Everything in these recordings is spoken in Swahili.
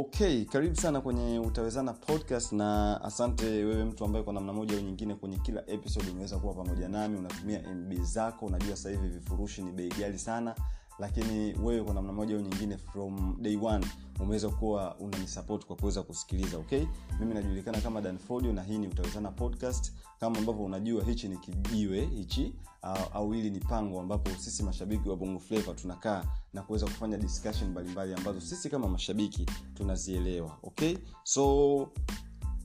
okay karibu sana kwenye utawezana podcast na asante wewe mtu ambaye kwa namna moja au nyingine kwenye kila episode umeweza kuwa pamoja nami unatumia mb zako unajua sasa hivi vifurushi ni bei gali sana lakini wewe kwa namna moja au nyingine from day one umeweza kuwa unanisupport kwa kuweza kusikiliza okay? Mimi najulikana kama danfodio na hii ni utawezana podcast. Kama ambavyo unajua hichi ni kijiwe hichi au, au hili ni pango ambapo sisi mashabiki wa bongo flavo tunakaa na kuweza kufanya discussion mbalimbali ambazo sisi kama mashabiki tunazielewa okay? So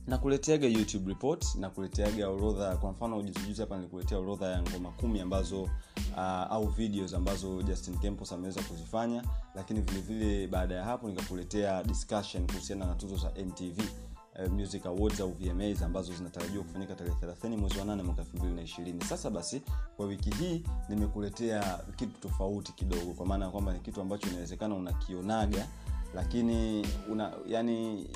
nakuleteaga youtube report nakuleteaga orodha. Kwa mfano juzijuzi hapa nilikuletea orodha ya ngoma kumi ambazo uh, au videos ambazo justin campos ameweza kuzifanya. Lakini vile vile baada ya hapo nikakuletea discussion kuhusiana na tuzo za mtv uh, music awards au vmas ambazo zinatarajiwa kufanyika tarehe 30 mwezi wa 8 mwaka 220 sasa basi kwa wiki hii nimekuletea kitu tofauti kidogo kwa maana ya kwamba ni kitu ambacho inawezekana unakionaga lakini una yani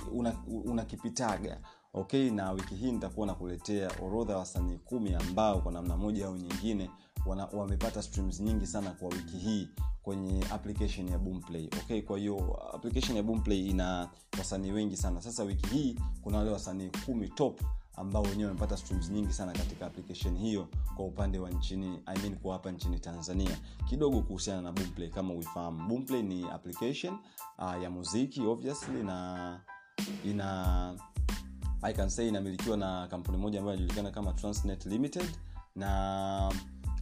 unakipitaga una, una okay na wiki hii nitakuwa nakuletea orodha ya wasanii kumi ambao kwa namna moja au nyingine wana, wamepata streams nyingi sana kwa wiki hii kwenye application ya boomplay. Okay kwa hiyo application ya boomplay ina wasanii wengi sana. Sasa wiki hii kuna wale wasanii kumi top ambao wenyewe wamepata streams nyingi sana katika application hiyo kwa upande wa nchini I mean kwa hapa nchini tanzania. Kidogo kuhusiana na boomplay kama uifahamu. Boomplay ni application uh, ya muziki obviously na ina i can say inamilikiwa na kampuni moja ambayo inajulikana kama transnet limited na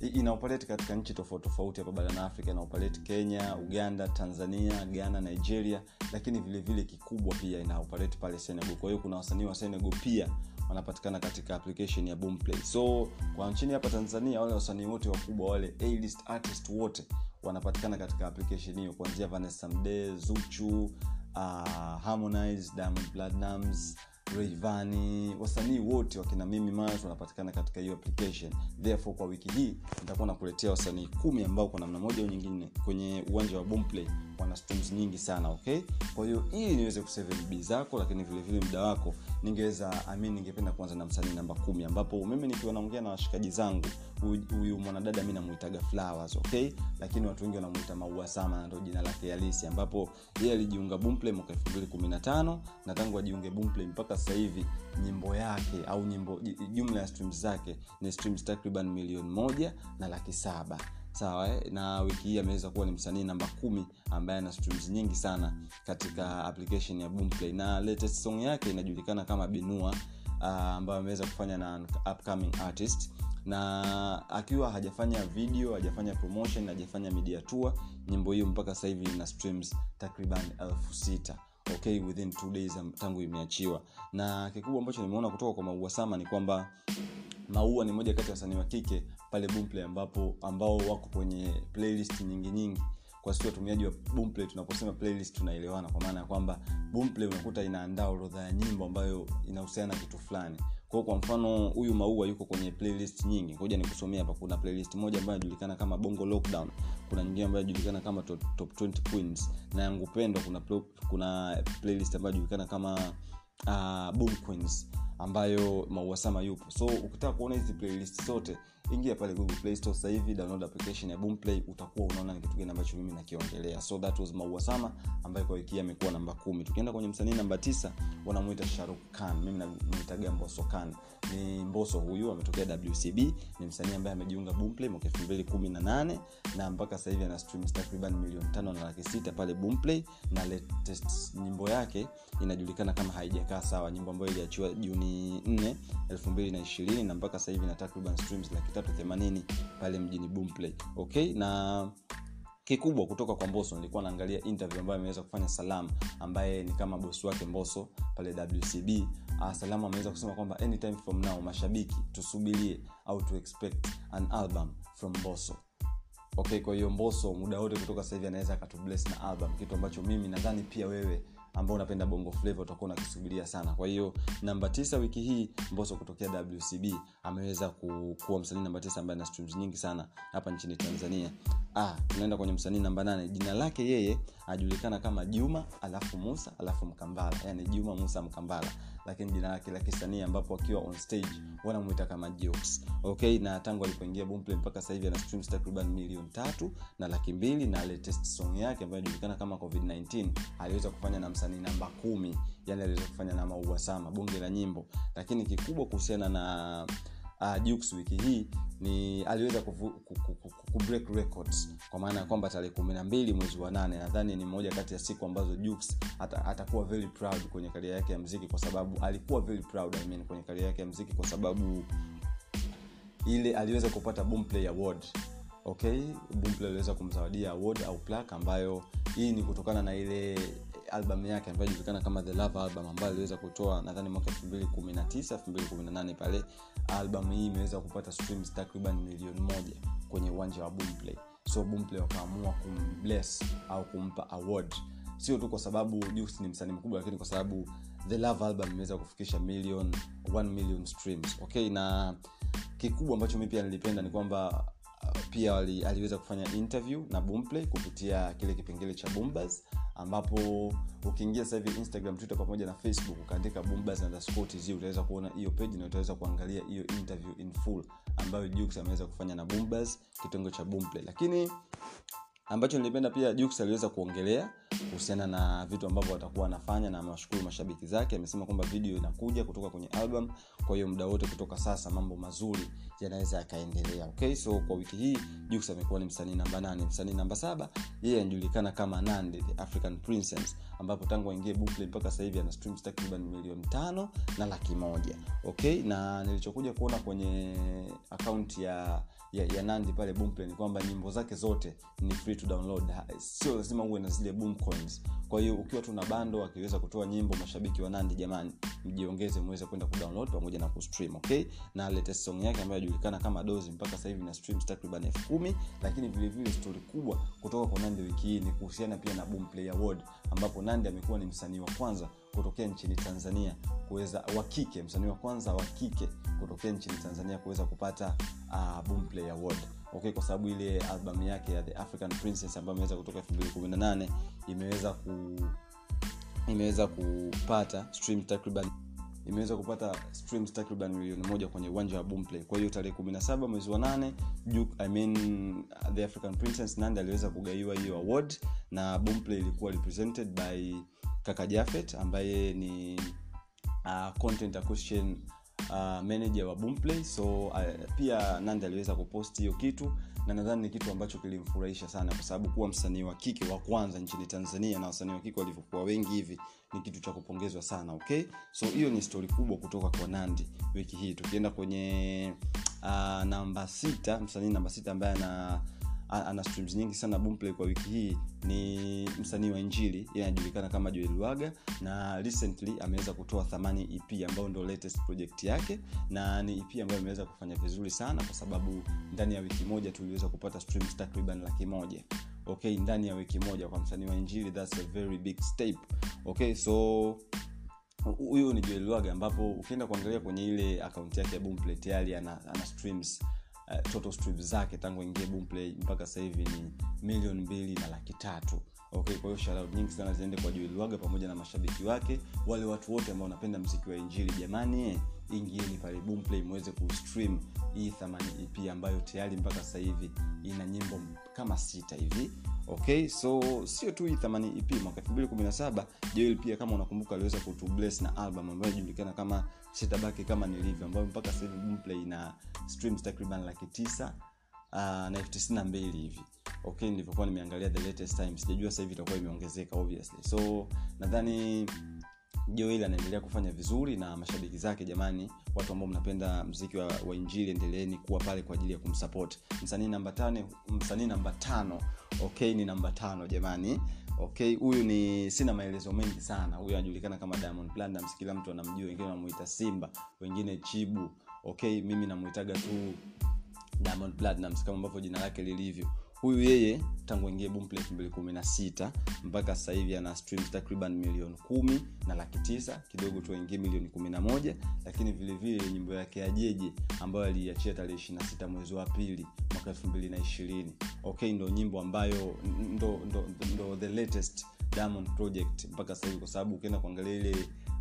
inaoperate katika nchi tofauti tofauti hapa barani afrika. Inaoperate kenya uganda tanzania ghana nigeria lakini vile vile kikubwa pia inaoperate pale senegal. Kwa hiyo kuna wasanii wa senegal pia wanapatikana katika application ya boomplay so kwa nchini hapa tanzania wale wasanii wote wakubwa wale A-list artist wote wanapatikana katika application hiyo kuanzia vanessa mde zuchu uh, harmonize diamond platinums reivani wasanii wote wakina mimi mars wanapatikana katika hiyo application. Therefore kwa wiki hii nitakuwa nakuletea wasanii kumi ambao kwa namna moja au nyingine kwenye uwanja wa boomplay wana streams nyingi sana okay? Kwa hiyo ili niweze kusave mb zako lakini vile vile muda wako ningeweza amin ningependa kuanza na msanii namba kumi ambapo mimi nikiwa naongea na washikaji zangu huyu mwanadada mi namuitaga flowers okay? Lakini watu wengi wanamuita maua sama ndo jina lake halisi ambapo yeye alijiunga boomplay mwaka 215 na tangu ajiunge boomplay mpaka sasa hivi nyimbo yake au nyimbo jumla ya streams zake ni streams takriban milioni moja na laki saba sawa eh? na wiki hii ameweza kuwa ni msanii namba kumi ambaye ana streams nyingi sana katika application ya boomplay. Na latest song yake inajulikana kama binua uh, ambayo ameweza kufanya na upcoming artist. Na akiwa hajafanya video hajafanya promotion hajafanya media tour nyimbo hiyo mpaka sasa hivi ina streams takriban elfu sita. Okay within two days tangu imeachiwa. Na kikubwa ambacho nimeona kutoka kwa mauasama ni kwamba maua ni moja kati ya wasanii wa kike pale boomplay ambapo ambao wako kwenye playlist nyingi nyingi. Kwa sisi watumiaji wa boomplay tunaposema playlist tunaelewana kwa maana ya kwamba boomplay unakuta inaandaa orodha ya nyimbo ambayo inahusiana na kitu fulani. Kwao kwa mfano huyu maua yuko kwenye playlist nyingi. Ngoja nikusomea hapa. Kuna playlist moja ambayo inajulikana kama bongo lockdown. Kuna nyingine ambayo inajulikana kama top, top 20 queens. Na yangu pendwa kuna, kuna playlist ambayo inajulikana kama uh, boom queens ambayo mauasama yupo. So ukitaka kuona hizi playlist zote ingia pale google play store sasa hivi download application ya boomplay utakuwa unaona ni kitu gani ambacho mimi nakiongelea. So that was mauasama ambaye kwa wiki amekuwa namba kumi. Tukienda kwenye msanii namba tisa wanamwita sharuk khan. Mimi namwitaga mboso khan ni mboso huyu ametokea wcb ni msanii ambaye amejiunga boomplay mwaka 218 na mpaka sasa hivi ana streams takriban milioni tano na laki sita pale boomplay na latest nyimbo yake inajulikana kama haijakaa sawa nyimbo ambayo iliachiwa juni 4 220 na mpaka sasa hivi na takriban streams laki pale mjini boomplay okay? Na kikubwa kutoka kwa mboso nilikuwa naangalia interview ambayo ameweza kufanya salam ambaye ni kama bosi wake mboso pale wcb uh, salamu ameweza kusema kwamba anytime from now mashabiki tusubirie au to expect an album from mboso okay? Kwa hiyo mboso muda wote kutoka sasa hivi anaweza akatubless na album kitu ambacho mimi nadhani pia wewe ambao unapenda bongo flavo utakuwa unakisubiria sana. Kwa hiyo namba tisa wiki hii mboso kutokea wcb ameweza kuwa msanii namba tisa ambaye ana streams nyingi sana hapa nchini tanzania. Ah, tunaenda kwenye msanii namba nane. Jina lake yeye anajulikana kama juma alafu musa alafu mkambala. Yani juma musa mkambala. Lakini jina lake la kisanii ambapo akiwa on stage wanamwita kama jokes. Okay na tangu alipoingia boomplay mpaka sasa hivi ana streams takriban milioni tatu na laki mbili na latest song yake ambayo inajulikana kama covid-19 aliweza kufanya na msanii namba kumi. Yani aliweza kufanya na mauasama bunge la nyimbo. Lakini kikubwa kuhusiana na uh, Jux wiki hii ni aliweza ku, kwa maana ya kwamba tarehe kumi na mbili mwezi wa nane nadhani ni moja kati ya siku ambazo ata, atakuwa very proud kwenye karia yake ya mziki kwa sababu alikuwa very proud I mean, kwenye karia yake ya mziki kwa sababu ile aliweza kupata boomplay award. Okay? Boomplay aliweza kumzawadia award au plaque ambayo hii ni kutokana na ile album yake ambayo inajulikana kama the love album ambayo aliweza kutoa nadhani mwaka 219 218 pale album hii imeweza kupata streams takriban milioni moja kwenye uwanja wa boomplay. So boomplay wakaamua kumbless au kumpa award. Sio tu kwa sababu jus ni msanii mkubwa lakini kwa sababu the love album imeweza kufikisha million 1 million streams. Okay na kikubwa ambacho mi pia nilipenda ni kwamba pia wali, aliweza kufanya interview na boomplay kupitia kile kipengele cha boombas ambapo ukiingia sasa hivi instagram twitter pamoja na facebook ukaandika boombas tz utaweza kuona hiyo page na utaweza kuangalia hiyo interview in full ambayo Jux ameweza kufanya na boombas kitengo cha boomplay. Lakini ambacho nilipenda pia Jux aliweza kuongelea kuhusiana na vitu ambavyo watakuwa wanafanya na amewashukuru mashabiki zake. Amesema kwamba video inakuja kutoka kwenye album kwa hiyo muda wote kutoka sasa mambo mazuri yanaweza yakaendelea. Okay so kwa wiki hii Jux amekuwa ni msanii namba nane. Msanii namba saba yeye anajulikana kama nande the African Princess ambapo tangu aingie bukle mpaka sasa hivi ana streams takriban milioni tano na laki moja. Okay na nilichokuja kuona kwenye akaunti ya ya, ya nandi pale boomplay ni kwamba nyimbo zake zote ni free to download. Sio lazima uwe na zile boomcoins kwa hiyo ukiwa tuna bando akiweza kutoa nyimbo mashabiki wa nandi jamani mjiongeze muweze kwenda kudownload pamoja na kustream okay? Na latest song yake ambayo inajulikana kama dozi mpaka sasa hivi na streams takriban elfu kumi lakini vile vile stori kubwa kutoka kwa nandi wiki hii ni kuhusiana pia na boomplay award ambapo nandi amekuwa ni msanii wa kwanza kutokea nchini tanzania kuweza wa msanii wa kwanza wa kike kutokea nchini tanzania kuweza kupata uh, boomplay award okay kwa sababu ile albamu yake ya the african princess ambayo imeweza kutoka 218 imeweza ku imeweza kupata stream takriban imeweza kupata streams takriban milioni moja kwenye uwanja wa boomplay. Kwa hiyo tarehe 17 mwezi wa nane I mean, the african princess nandi aliweza kugaiwa hiyo award na boomplay ilikuwa represented by kaka jafet ambaye ni uh, content acquisition uh, manager wa boomplay. So uh, pia nandi aliweza kupost hiyo kitu na nadhani ni kitu ambacho kilimfurahisha sana kwa sababu kuwa msanii wa kike wa kwanza nchini tanzania na wasanii wa kike walivyokuwa wengi hivi ni kitu cha kupongezwa sana okay? So hiyo ni stori kubwa kutoka kwa nandi wiki hii. Tukienda kwenye uh, namba sita msanii namba sita ambaye ana ana streams nyingi sana. Boomplay kwa wiki hii ni msanii wa injili yeye anajulikana kama joel waga na recently ameweza kutoa thamani ep ambayo ndo latest project yake na ni ep ambayo imeweza kufanya vizuri sana kwa sababu ndani ya wiki moja tuliweza kupata streams takriban laki moja. Okay ndani ya wiki moja kwa msanii wa injili thats a very big step. Okay so huyu ni joel lwaga ambapo ukienda kuangalia kwenye ile akaunti yake ya boomplay tayari ana, ana streams uh, total streams zake tangu ingie boomplay mpaka sasa hivi ni milioni mbili na laki tatu. Okay kwa hiyo shoutout nyingi sana ziende kwa joel pamoja na mashabiki wake wale watu wote ambao wanapenda mziki wa injili jamani eh, ingieni pale boomplay muweze kustream hii thamani ep ambayo tayari mpaka sasa hivi ina nyimbo kama sita hivi. Okay so sio tu hii thamani ep mwaka 217 joel pia kama unakumbuka aliweza kutubles na album ambayo inajulikana kama sitabaki kama nilivyo ambayo mpaka sasa hivi boomplay ina streams takriban laki tisa uh, na elfu tisini na mbili hivi. Okay nilivyokuwa nimeangalia the latest time sijajua sasa hivi itakuwa imeongezeka obviously. So nadhani joel anaendelea kufanya vizuri na mashabiki zake jamani watu ambao mnapenda mziki wa, wa injili endeleeni kuwa pale kwa ajili ya kumsupport. Msanii namba tano msanii namba tano. Okay ni namba tano jamani. Okay huyu ni sina maelezo mengi sana. Huyu anajulikana kama diamond Platnumz kila mtu anamjua wengine wanamuita simba wengine chibu. Okay mimi namuitaga tu diamond Platnumz kama ambavyo jina lake lilivyo huyu yeye tangu ingie boomplay 216 mpaka sasa hivi ana streams takriban milioni kumi na laki tisa kidogo tu aingie milioni kumi na moja lakini vilevile vile nyimbo yake ya jeje ambayo aliiachia tarehe 26 mwezi wa pili mwaka mwaka 220 okay ndo nyimbo ambayo ndo, ndo, ndo the latest diamond project mpaka sasa kwa sababu ukienda kuangalia ile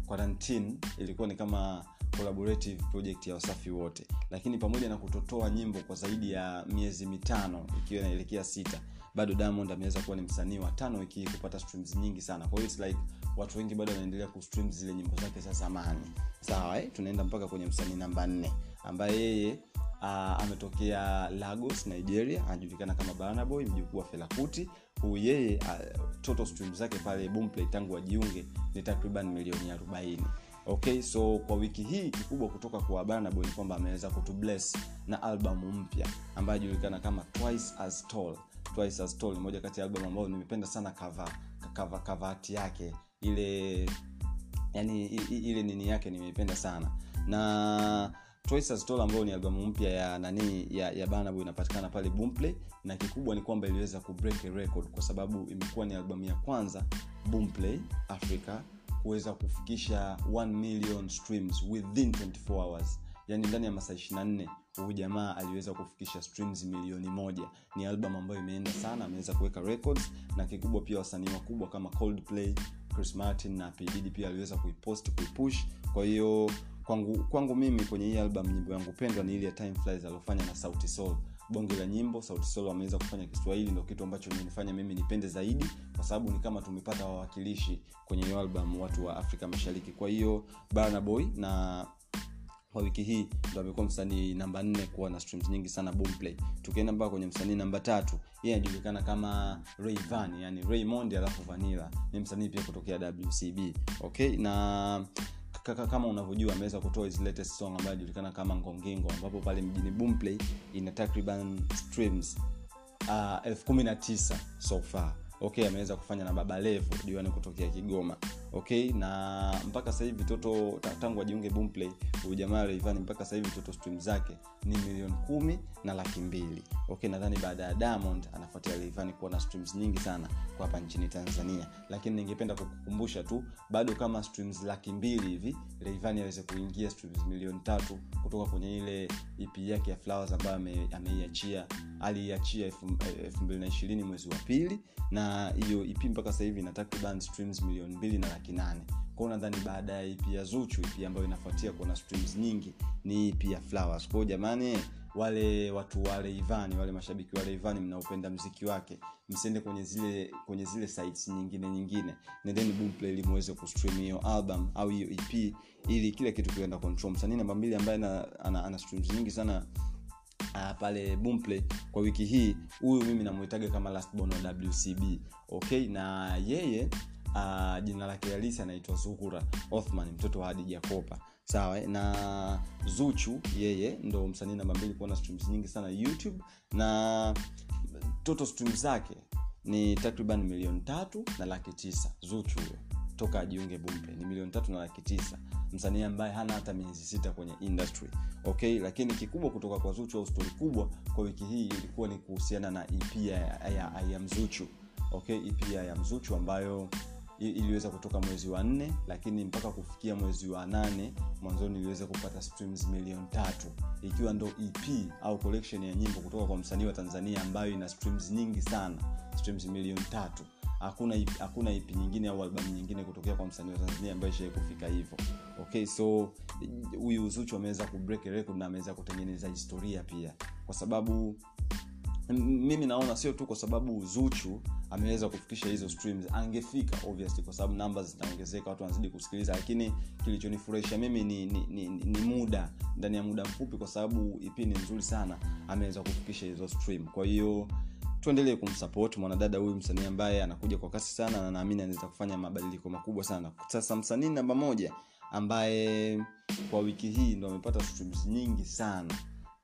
quarantine ilikuwa ni kama collaborative project ya wasafi wote. Lakini pamoja na kutotoa nyimbo kwa zaidi ya miezi mitano ikiwa inaelekea sita bado diamond ameweza kuwa ni msanii wa tano wiki kupata streams nyingi sana. Kwa hiyo like watu wengi bado wanaendelea kustream zile nyimbo zake za zamani. Sawa eh? tunaenda mpaka kwenye msanii namba nne ambaye yeye uh, ametokea lagos nigeria anajulikana kama barnaboy mjukuu wa felakuti huyu yeye uh, total stream zake pale boomplay tangu wajiunge ni takriban milioni 40 okay so kwa wiki hii kikubwa kutoka kwa barnaboy ni kwamba ameweza kutubless na albamu mpya ambayo inajulikana kama twice as tall. Twice as tall moja kati ya albamu ambayo nimependa sana kava kava kavati yake. Ile yani ile nini yake nimeipenda sana. Na Twice ambayo ni albamu mpya ya nani ya, ya Burna inapatikana pale Boomplay na kikubwa ni kwamba iliweza kubreak record kwa sababu imekuwa ni albamu ya kwanza Boomplay Africa kuweza kufikisha 1 million streams within 24 hours. Yani ndani ya masaa 24 huyu jamaa aliweza kufikisha streams milioni moja. Ni album ambayo imeenda sana ameweza kuweka records na kikubwa pia wasanii wakubwa kama coldplay chris martin na pdd pia aliweza kuipost kuipush. Kwa hiyo kwangu kwangu mimi kwenye hii album nyimbo yangu pendwa ni ile ya time flies aliofanya na sauti soul bonge la nyimbo sauti soul wameweza kufanya kiswahili ndo kitu ambacho imenifanya mimi nipende zaidi kwa sababu ni kama tumepata wawakilishi kwenye hiyo album watu wa afrika mashariki. Kwa hiyo Burna boy na kwa wiki hii ndo amekuwa msanii namba nne kuwa na streams nyingi sana boomplay tukienda mpaka kwenye msanii namba tatu yeye anajulikana kama rayvan yani raymond alafu vanilla. Ni msanii pia kutokea wcb okay? Na kaka kama unavyojua ameweza kutoa his latest song ambayo inajulikana kama ngongingo ambapo pale mjini boomplay ina takriban streams uh, elfu kumi na tisa so far. Okay ameweza kufanya na baba levo diwani kutokea kigoma okay na mpaka sasa hivi toto tangu ajiunge boomplay huyu jamaa Rayvanny mpaka sasa hivi toto stream zake ni milioni kumi na laki mbili. Okay nadhani baada ya diamond anafuatia Rayvanny kuwa na streams nyingi sana kwa hapa nchini tanzania. Lakini ningependa kukukumbusha tu bado kama streams laki mbili hivi Rayvanny aweze kuingia streams milioni tatu kutoka kwenye ile ep yake ya flowers ambayo ameiachia aliiachia elfu mbili na ishirini mwezi wa pili. Na hiyo ep mpaka sasa hivi ina takriban streams milioni mbili na laki nane. Kwao nadhani baada ya ipi ya zuchu ipi ambayo inafuatia kuna streams nyingi ni ipi ya flowers. Kwao jamani wale watu wale ivani wale mashabiki wale ivani mnaopenda mziki wake msiende kwenye zile kwenye zile sites nyingine nyingine. Nendeni boomplay ili muweze kustream hiyo album au hiyo ep ili kila kitu kienda control. Msanii namba mbili ambaye ana, ana, ana streams nyingi sana uh, pale boomplay kwa wiki hii huyu mimi namuhitaga kama last bono wcb okay na yeye uh, jina lake halisi anaitwa zuhura othman mtoto wa hadi jakopa sawa na zuchu yeye ndo msanii namba mbili kuona na streams nyingi sana youtube na total stream zake ni takriban milioni tatu na laki tisa. Zuchu huyo toka ajiunge bumpe ni milioni tatu na laki tisa. Msanii ambaye hana hata miezi sita kwenye industry okay? Lakini kikubwa kutoka kwa zuchu au stori kubwa kwa wiki hii ilikuwa ni kuhusiana na ep ya, ya, ya mzuchu okay? Ep ya mzuchu ambayo iliweza kutoka mwezi wa nne lakini mpaka kufikia mwezi wa nane mwanzoni iliweza kupata streams milioni tatu. Ikiwa ndo ep au collection ya nyimbo kutoka kwa msanii wa tanzania ambayo ina streams nyingi sana streams milioni tatu. Hakuna ip, hakuna ipi nyingine au albamu nyingine kutokea kwa msanii wa tanzania ambayo ishawai kufika hivyo. Okay so huyu zuchu ameweza kubreak record na ameweza kutengeneza historia pia. Kwa sababu mimi naona sio tu kwa sababu zuchu ameweza kufikisha hizo streams angefika obviously kwa sababu namba zitaongezeka watu wanazidi kusikiliza lakini kilichonifurahisha mimi ni, ni, ni, ni muda ndani ya muda mfupi kwa sababu ip ni nzuri sana ameweza kufikisha hizo stream. Kwa hiyo tuendelee kumsupport mwanadada huyu msanii ambaye anakuja kwa kasi sana na naamini anaweza kufanya mabadiliko makubwa sana. Sasa msanii namba moja ambaye kwa wiki hii ndo amepata streams nyingi sana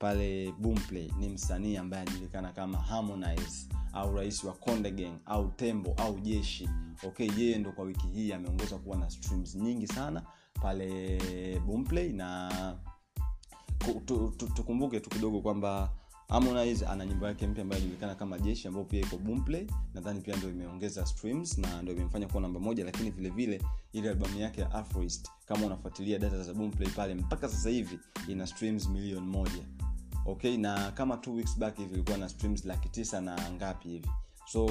pale boomplay ni msanii ambaye anajulikana kama harmonize au rais wa konde gang au tembo au jeshi. Okay yeye ndo kwa wiki hii ameongoza kuwa na streams nyingi sana pale boomplay na tukumbuke tu kidogo kwamba harmonize ana nyimbo yake mpya ambayo inajulikana kama jeshi ambayo pia iko boomplay nadhani pia ndo imeongeza streams na ndo imemfanya kuwa namba moja lakini vile vile ile albamu yake ya afroist kama unafuatilia data za boomplay pale mpaka sasa hivi ina streams milioni moja okay na kama two weeks back hivi ilikuwa na streams laki tisa na ngapi hivi. So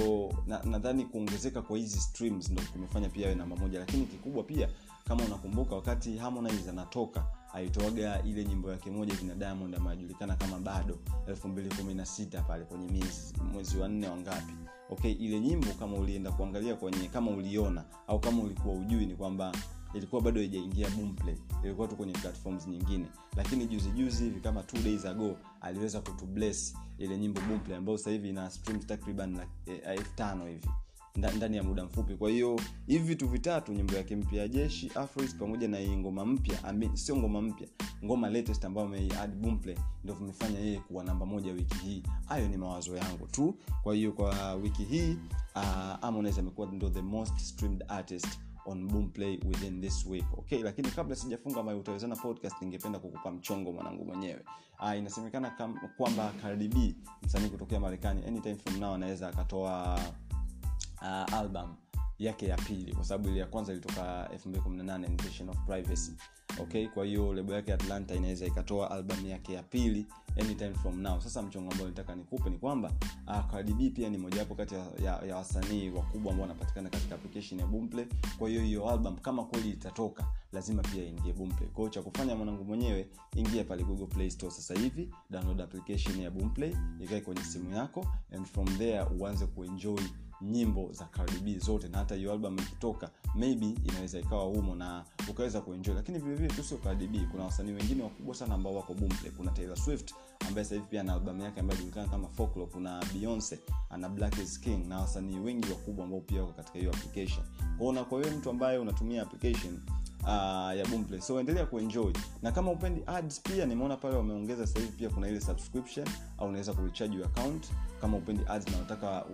nadhani na kuongezeka kwa hizi streams ndo kumefanya pia awe namba moja. Lakini kikubwa pia kama unakumbuka wakati harmonize anatoka aitoaga ile nyimbo yake moja kina diamond ambayo kama bado 216 pale kwenye miezi mwezi wa nne wangapi okay ile nyimbo kama ulienda kuangalia kwenye kama uliona au kama ulikuwa ujui ni kwamba ilikuwa bado haijaingia boomplay ilikuwa tu kwenye platforms nyingine. Lakini juzi juzi hivi kama two days ago aliweza kutubless ile nyimbo boomplay ambayo sasa hivi ina streams takriban elfu eh, tano hivi. Ndani ya muda mfupi. Kwa hiyo hivi vitu vitatu nyimbo yake mpya ya jeshi afris pamoja na hii ngoma mpya sio ngoma mpya ngoma latest ambayo ameiad boomplay ndio vimefanya yeye kuwa namba moja wiki hii. Hayo ni mawazo yangu tu. Kwa hiyo kwa wiki hii uh, harmonize amekuwa ndo the most streamed artist on boomplay within this week. Okay lakini kabla sijafunga my utawezana podcast ningependa kukupa mchongo mwanangu mwenyewe. Uh, inasemekana kwamba Cardi msanii kutokea marekani anytime from now anaweza akatoa uh, album yake ya pili kwa sababu ile ya kwanza ilitoka 218 invasion of privacy. Okay kwa hiyo lebo yake atlanta inaweza ikatoa albamu yake ya pili anytime from now. Sasa mchongo ambao nitaka nikupe ni kwamba uh, Cardi pia ni mojawapo kati ya, ya, ya wasanii wakubwa ambao wanapatikana katika application ya boomplay. Kwa hiyo hiyo album kama kweli itatoka lazima pia ingie boomplay. Kwao cha kufanya mwanangu mwenyewe ingia pale google play store sasa hivi download application ya boomplay ikae kwenye simu yako and from there uanze kuenjoy nyimbo za karib zote na hata hiyo album ikitoka maybe inaweza ikawa humo na ukaweza kuenjoy. Lakini vilevile tu sio karib kuna wasanii wengine wakubwa sana ambao wako boomplay. Kuna Taylor Swift ambaye sasa hivi pia ana albamu yake ambayo inajulikana kama Folklore. Kuna Beyonce ana Black is King na wasanii wengi wakubwa ambao pia wako katika hiyo application. Kwaona kwa hiyo mtu ambaye unatumia application uh, ya boomplay. So endelea kuenjoy. Na kama upendi ads pia nimeona pale wameongeza sasa pia kuna ile subscription au unaweza kurecharge your account. Kama upendi ads na unataka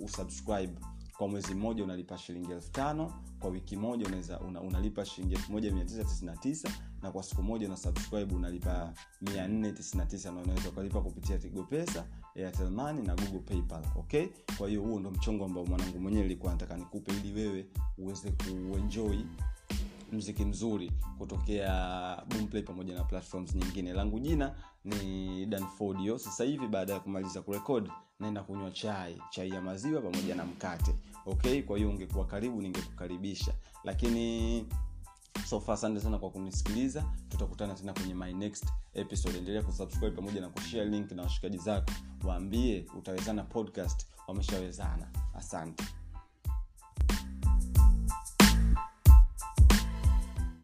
usubscribe kwa mwezi mmoja unalipa shilingi elfu tano kwa wiki moja unaweza una, unalipa shilingi elfu moja mia tisa tisini na tisa na kwa siku moja una subscribe unalipa mia nne tisini na tisa na unaweza ukalipa kupitia tigo pesa airtelmani na google paypal okay? Kwa hiyo huo ndo mchongo ambao mwanangu mwenyewe ilikuwa nataka nikupe ili wewe uweze kuenjoy mziki mzuri kutokea boomplay pamoja na platforms nyingine. Langu jina ni danfodio sasa hivi baada ya kumaliza kurekod naenda kunywa chai chai ya maziwa pamoja na mkate. Okay kwa hiyo ungekuwa karibu ningekukaribisha. Lakini sofa asante sana kwa kunisikiliza. Tutakutana tena kwenye my next episode. Endelea kusubscribe pamoja na kushare link na washikaji zako. Waambie utawezana podcast wameshawezana. Asante